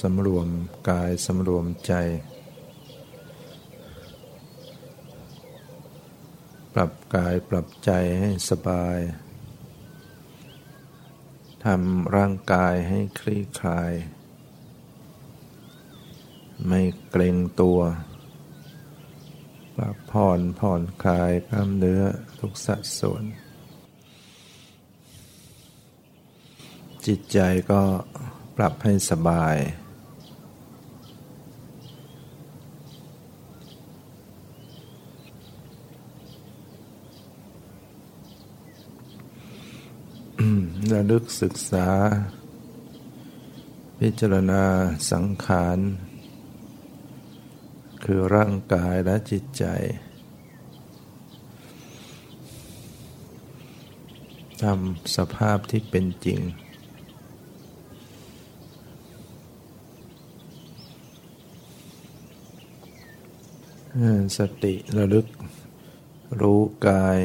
สำรวมกายสำรวมใจ ปรับกายปรับใจให้สบายทำร่างกายให้คลี่คลาย ไม่เกรงตัวปรับผ่อนผ่อนคลายกล้ามเนื้อทุกสัดส่วน จิตใจก็ ปรับให้สบาย ระลึกศึกษา พิจารณาสังขาร คือร่างกายและจิตใจทำสภาพที่เป็นจริง สติระลึก รู้กาย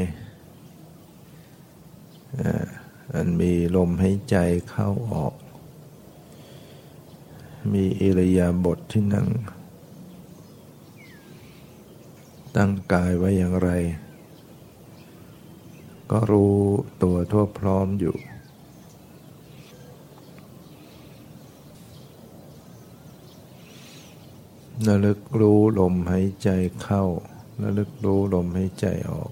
มันมีลมหายใจเข้าออก มีอิริยาบถทที่นั่ง ตั้งกายไว้อย่างไร ก็รู้ตัวทั่วพร้อมอยู่ ระลึกรู้ลมหายใจเข้าระลึกรู้ลมหายใจออก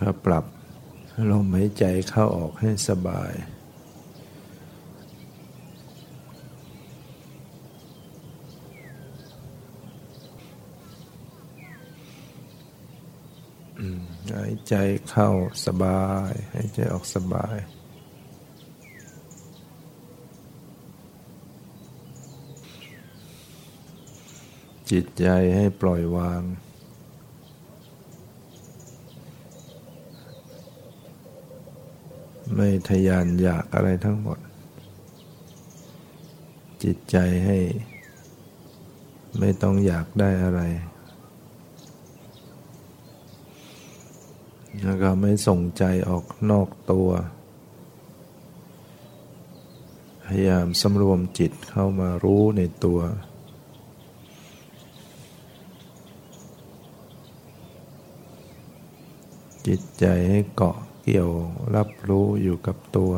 ถ้าปรับลมหายใจเข้าออกให้สบาย หายใจเข้าสบาย หายใจออกสบาย จิตใจให้ปล่อยวาง ไม่ทยานอยากอะไรทั้งหมด จิตใจให้ ไม่ต้องอยากได้อะไรแล้วก็ไม่ส่งใจออกนอกตัว พยายามสำรวมจิตเข้ามารู้ในตัว จิตใจให้เกาะเกี่ยวรับรู้อยู่กับตัว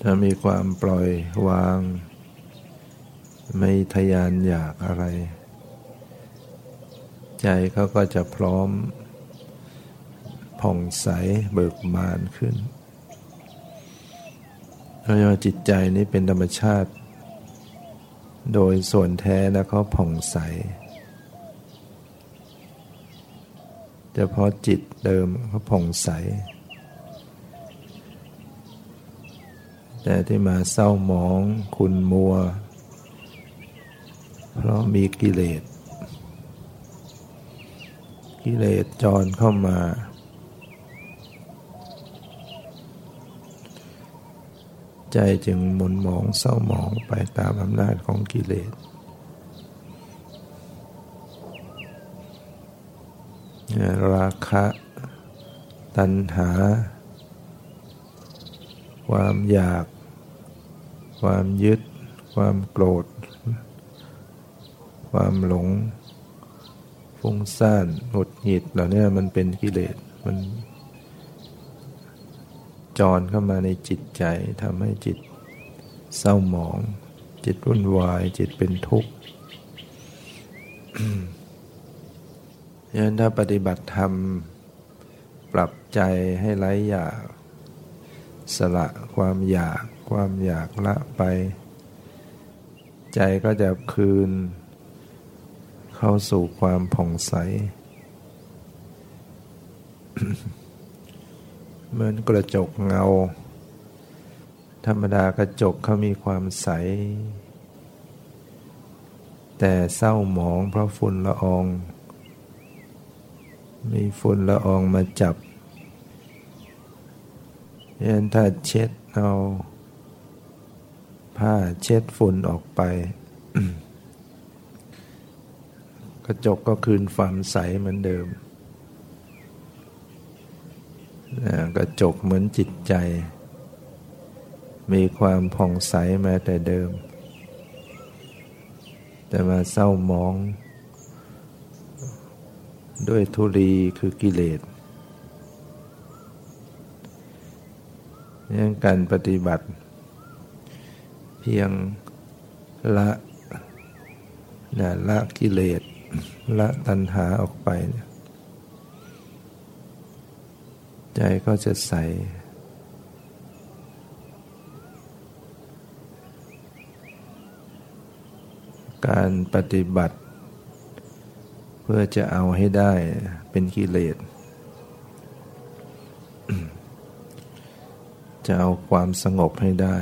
ถ้ามีความปล่อยวาง ไม่ทยานอยากอะไร ใจเขาก็จะพร้อม ผ่องใสเบิกบานขึ้นเพราะว่าจิตใจนี้เป็นธรรมชาติ โดยส่วนแท้แล้วเขาผ่องใสเฉพาะจิตเดิมเขาผ่องใส แต่ที่มาเศร้าหมองคุณมัว เพราะมีกิเลส กิเลสจรเข้ามา ใจจึงหมุนหมองเศร้าหมองไปตามอำนาจของกิเลสราคะตัณหา ความอยาก ความยึด ความโกรธ ความหลงฟุ้งซ่านหงุดหงิดเหล่านี้มันเป็นกิเลสมัน จรเข้ามาในจิตใจทำให้จิตเศร้าหมอง จิตวุ่นวาย จิตเป็นทุกข์ยันถ้าปฏิบัติธรรม ปรับใจให้ไร้อยาก สละความอยาก ความอยากละไป ใจก็จะคืน เข้าสู่ความผ่องใส เหมือนกระจกเงา ธรรมดากระจกเขามีความใส แต่เศร้าหมองเพราะฝุ่นละออง มีฝุ่นละอองมาจับยันถ้าเช็ดเอาผ้าเช็ดฝุ่นออกไป กระจกก็คืนความใสเหมือนเดิม กระจกเหมือนจิตใจ มีความผ่องใสมาแต่เดิม แต่มาเศร้ามอง ด้วยทุลีคือกิเลสยังการปฏิบัติ เพียงละนะละกิเลสละตัณหาออกไป ใจก็จะใส การปฏิบัติ เพื่อจะเอาให้ได้เป็นกิเลส จะเอาความสงบให้ได้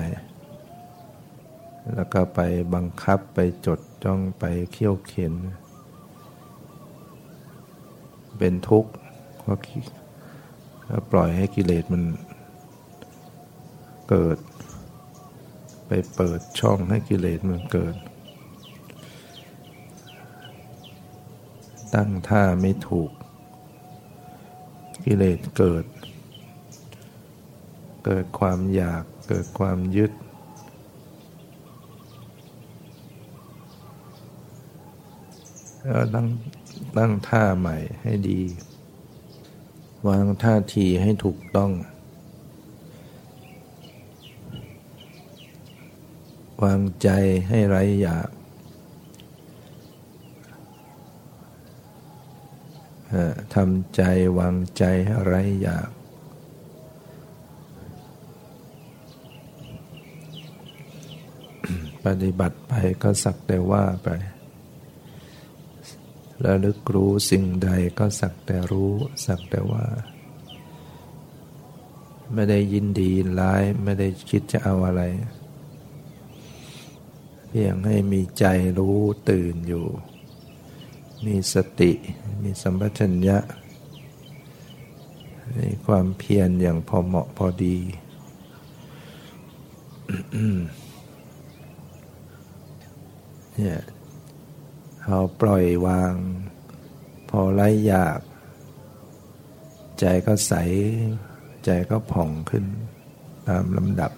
แล้วก็ไปบังคับไปจดจ้องไปเขี่ยวเข็น เป็นทุกข์เพราะ ปล่อยให้กิเลสมันเกิด ไปเปิดช่องให้กิเลสมันเกิด ตั้งท่าไม่ถูก กิเลสเกิด เกิดความอยากเกิดความยึดแล้วตั้งตั้งท่าใหม่ให้ดี วางท่าทีให้ถูกต้อง วางใจให้ไร้อยากทำใจวางใจให้ไร้อยากปฏิบัติไปก็สักแต่ว่าไป ระลึกรู้สิ่งใดก็สักแต่รู้สักแต่ว่า ไม่ได้ยินดีร้ายไม่ได้คิดจะเอาอะไร เพียงให้มีใจรู้ตื่นอยู่ มีสติ มีสัมปชัญญะมีความเพียรอย่างพอเหมาะพอดีเนี่ย เราปล่อยวาง พอไล่อยาก ใจก็ใส ใจก็ผ่องขึ้น ตามลำดับ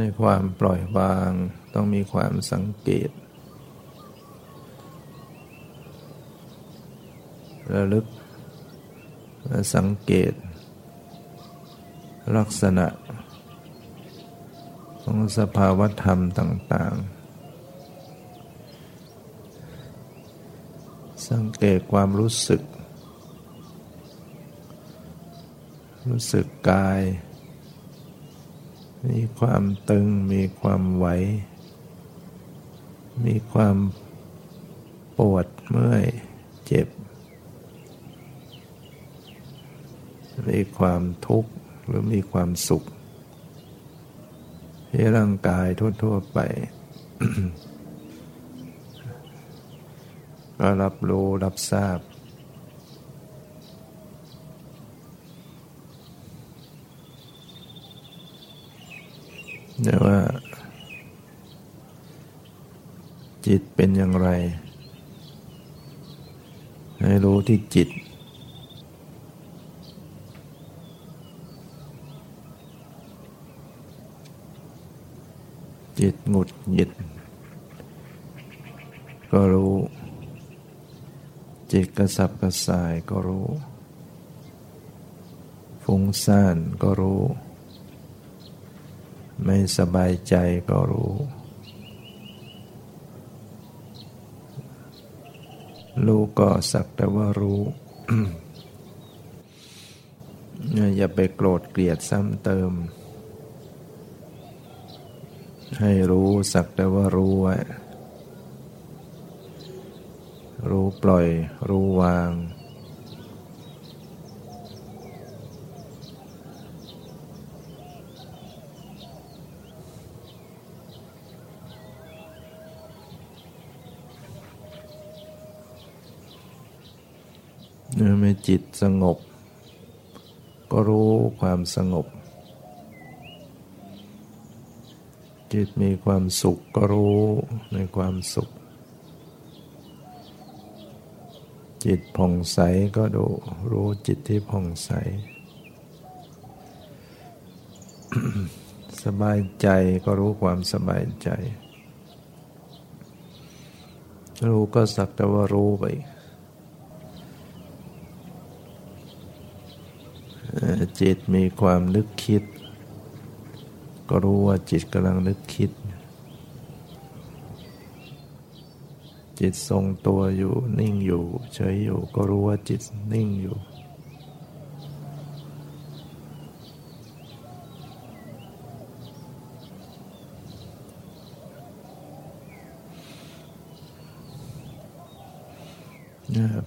ในความปล่อยวาง ต้องมีความสังเกต ระลึก สังเกต ลักษณะ ของสภาวธรรมต่าง ๆ สังเกตความรู้สึก รู้สึกกายมีความตึงมีความไหว มีความปวดเมื่อยเจ็บ มีความทุกข์หรือมีความสุข ที่ร่างกายทั่ว ๆ ไป ก็รับรู้รับทราบแต่ว่า จิตเป็นอย่างไร ให้รู้ที่จิต จิตหงุดหงิด ก็รู้ จิตกระสับกระส่ายก็รู้ ฟุ้งซ่านก็รู้ ไม่สบายใจก็รู้ รู้ก็สักแต่ว่ารู้อย่าไปโกรธเกลียดซ้ำเติม ให้รู้สักแต่ว่ารู้ไว้รู้ปล่อย รู้วาง เมื่อ จิตสงบ ก็รู้ความสงบ จิตมีความสุขก็รู้ในความสุข จิตผ่องใสก็ดูรู้จิตที่ผ่องใส สบายใจก็รู้ความสบายใจ รู้ก็สักแต่ว่ารู้ไป จิตมีความนึกคิด ก็รู้ว่าจิตกำลังนึกคิด จิตทรงตัวอยู่นิ่งอยู่เฉยอยู่ ก็รู้ว่าจิตนิ่งอยู่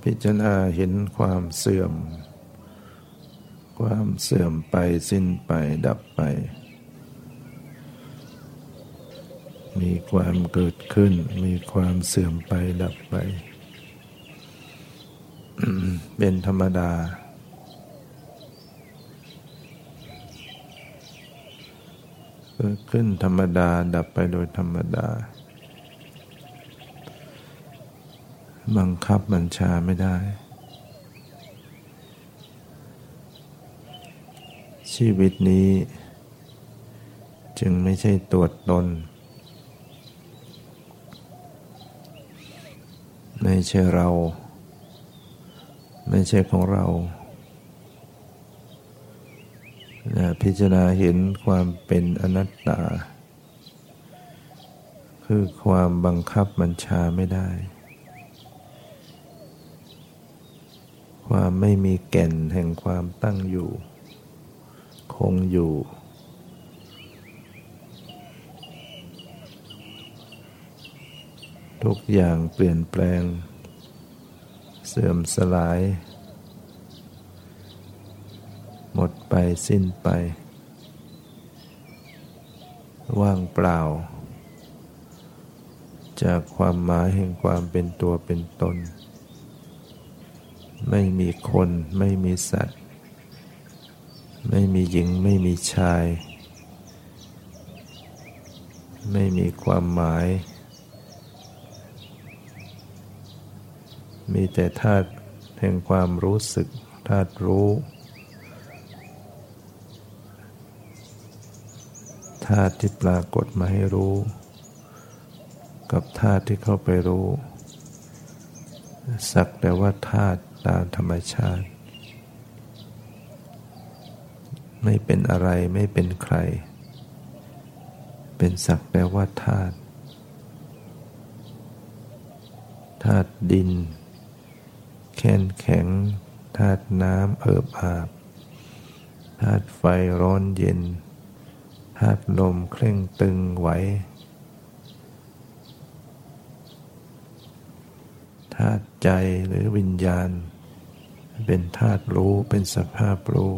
พิจารณาเห็นความเสื่อม ความเสื่อมไปสิ้นไปดับไป มีความเกิดขึ้น มีความเสื่อมไปดับไป เป็นธรรมดา เกิดขึ้นธรรมดาดับไปโดยธรรมดา บังคับบัญชาไม่ได้ ชีวิตนี้ จึงไม่ใช่ตัวตน ไม่ใช่เรา ไม่ใช่ของเราพิจารณาเห็นความเป็นอนัตตา คือความบังคับบัญชาไม่ได้ ความไม่มีแก่นแห่งความตั้งอยู่ คงอยู่ ทุกอย่างเปลี่ยนแปลง เสื่อมสลาย หมดไปสิ้นไป ว่างเปล่า จากความหมายแห่งความเป็นตัวเป็นตน ไม่มีคนไม่มีสัตว์ ไม่มีหญิงไม่มีชาย ไม่มีความหมาย มีแต่ธาตุแห่งความรู้สึกธาตุรู้ธาตุที่ปรากฏมาให้รู้ กับธาตุที่เข้าไปรู้ สักแต่ว่าธาตุตามธรรมชาติ ไม่เป็นอะไรไม่เป็นใคร เป็นสักแต่ว่าธาตุธาตุดิน แข็งแข็งธาตุน้ำเอิบอาบธาตุไฟร้อนเย็นธาตุลมเคร่งตึงไหวธาตุใจหรือวิญญาณ เป็นธาตุรู้เป็นสภาพรู้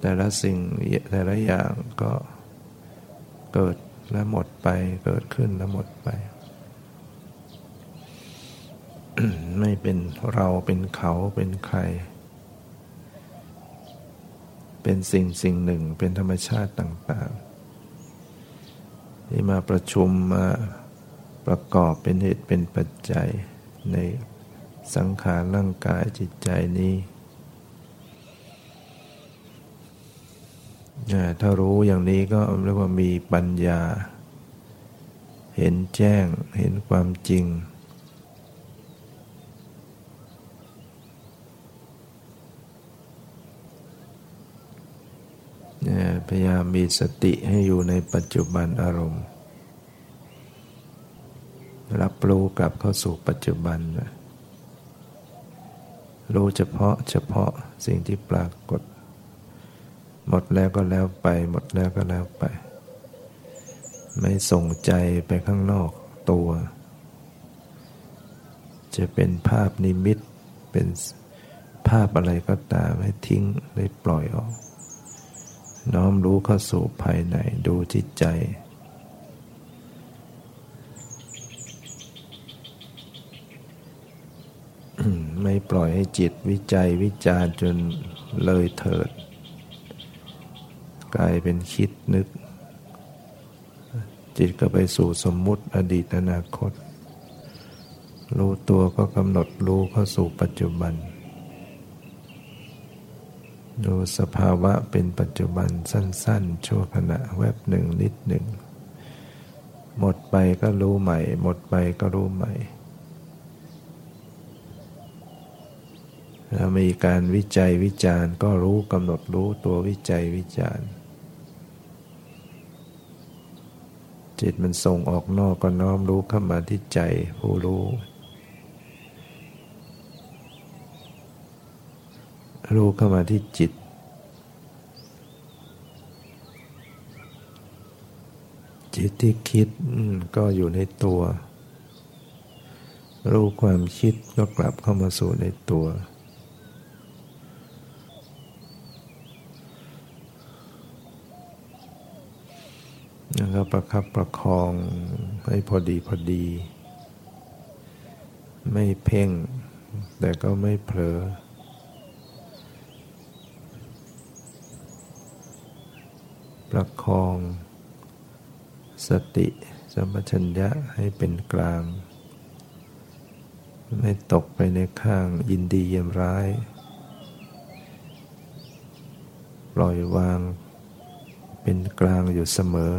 แต่ละสิ่งแต่ละอย่างก็เกิดและหมดไป เกิดขึ้นและหมดไป ไม่เป็นเราเป็นเขาเป็นใคร เป็นสิ่งสิ่งหนึ่งเป็นธรรมชาติต่าง ๆ ที่มาประชุมมาประกอบเป็นเหตุเป็นปัจจัยในสังขารร่างกายจิตใจนี้ ถ้ารู้อย่างนี้ก็เรียกว่ามีปัญญา เห็นแจ้งเห็นความจริง พยายามมีสติให้อยู่ในปัจจุบันอารมณ์ รับรู้กลับเข้าสู่ปัจจุบัน รู้เฉพาะเฉพาะสิ่งที่ปรากฏ หมดแล้วก็แล้วไป หมดแล้วก็แล้วไป ไม่ส่งใจไปข้างนอกตัว จะเป็นภาพนิมิตเป็นภาพอะไรก็ตามให้ทิ้งได้ปล่อยออก น้อมรู้เข้าสู่ภายในดูจิตใจไม่ปล่อยให้จิตวิจัยวิจารจนเลยเถิด กลายเป็นคิดนึก จิตก็ไปสู่สมมุติอดีตอนาคต รู้ตัวก็กำหนดรู้เข้าสู่ปัจจุบัน ดูสภาวะเป็นปัจจุบันสั้น ๆ ชั่วขณะแวบหนึ่งนิดหนึ่ง หมดไปก็รู้ใหม่ หมดไปก็รู้ใหม่ถ้ามีการวิจัยวิจารณ์ก็รู้กำหนดรู้ตัววิจัยวิจารณ์ จิตมันส่งออกนอกก็น้อมรู้เข้ามาที่ใจผู้รู้ รู้เข้ามาที่จิต จิตที่คิดก็อยู่ในตัว รู้ความคิดก็กลับเข้ามาสู่ในตัว แล้วก็ประคับประคองให้พอดีพอดี ไม่เพ่ง แต่ก็ไม่เผลอ ประคอง สติสมัชัญญะให้เป็นกลาง ไม่ตกไปในข้างยินดีเยี่ยมร้าย ปล่อยวางเป็นกลางอยู่เสมอ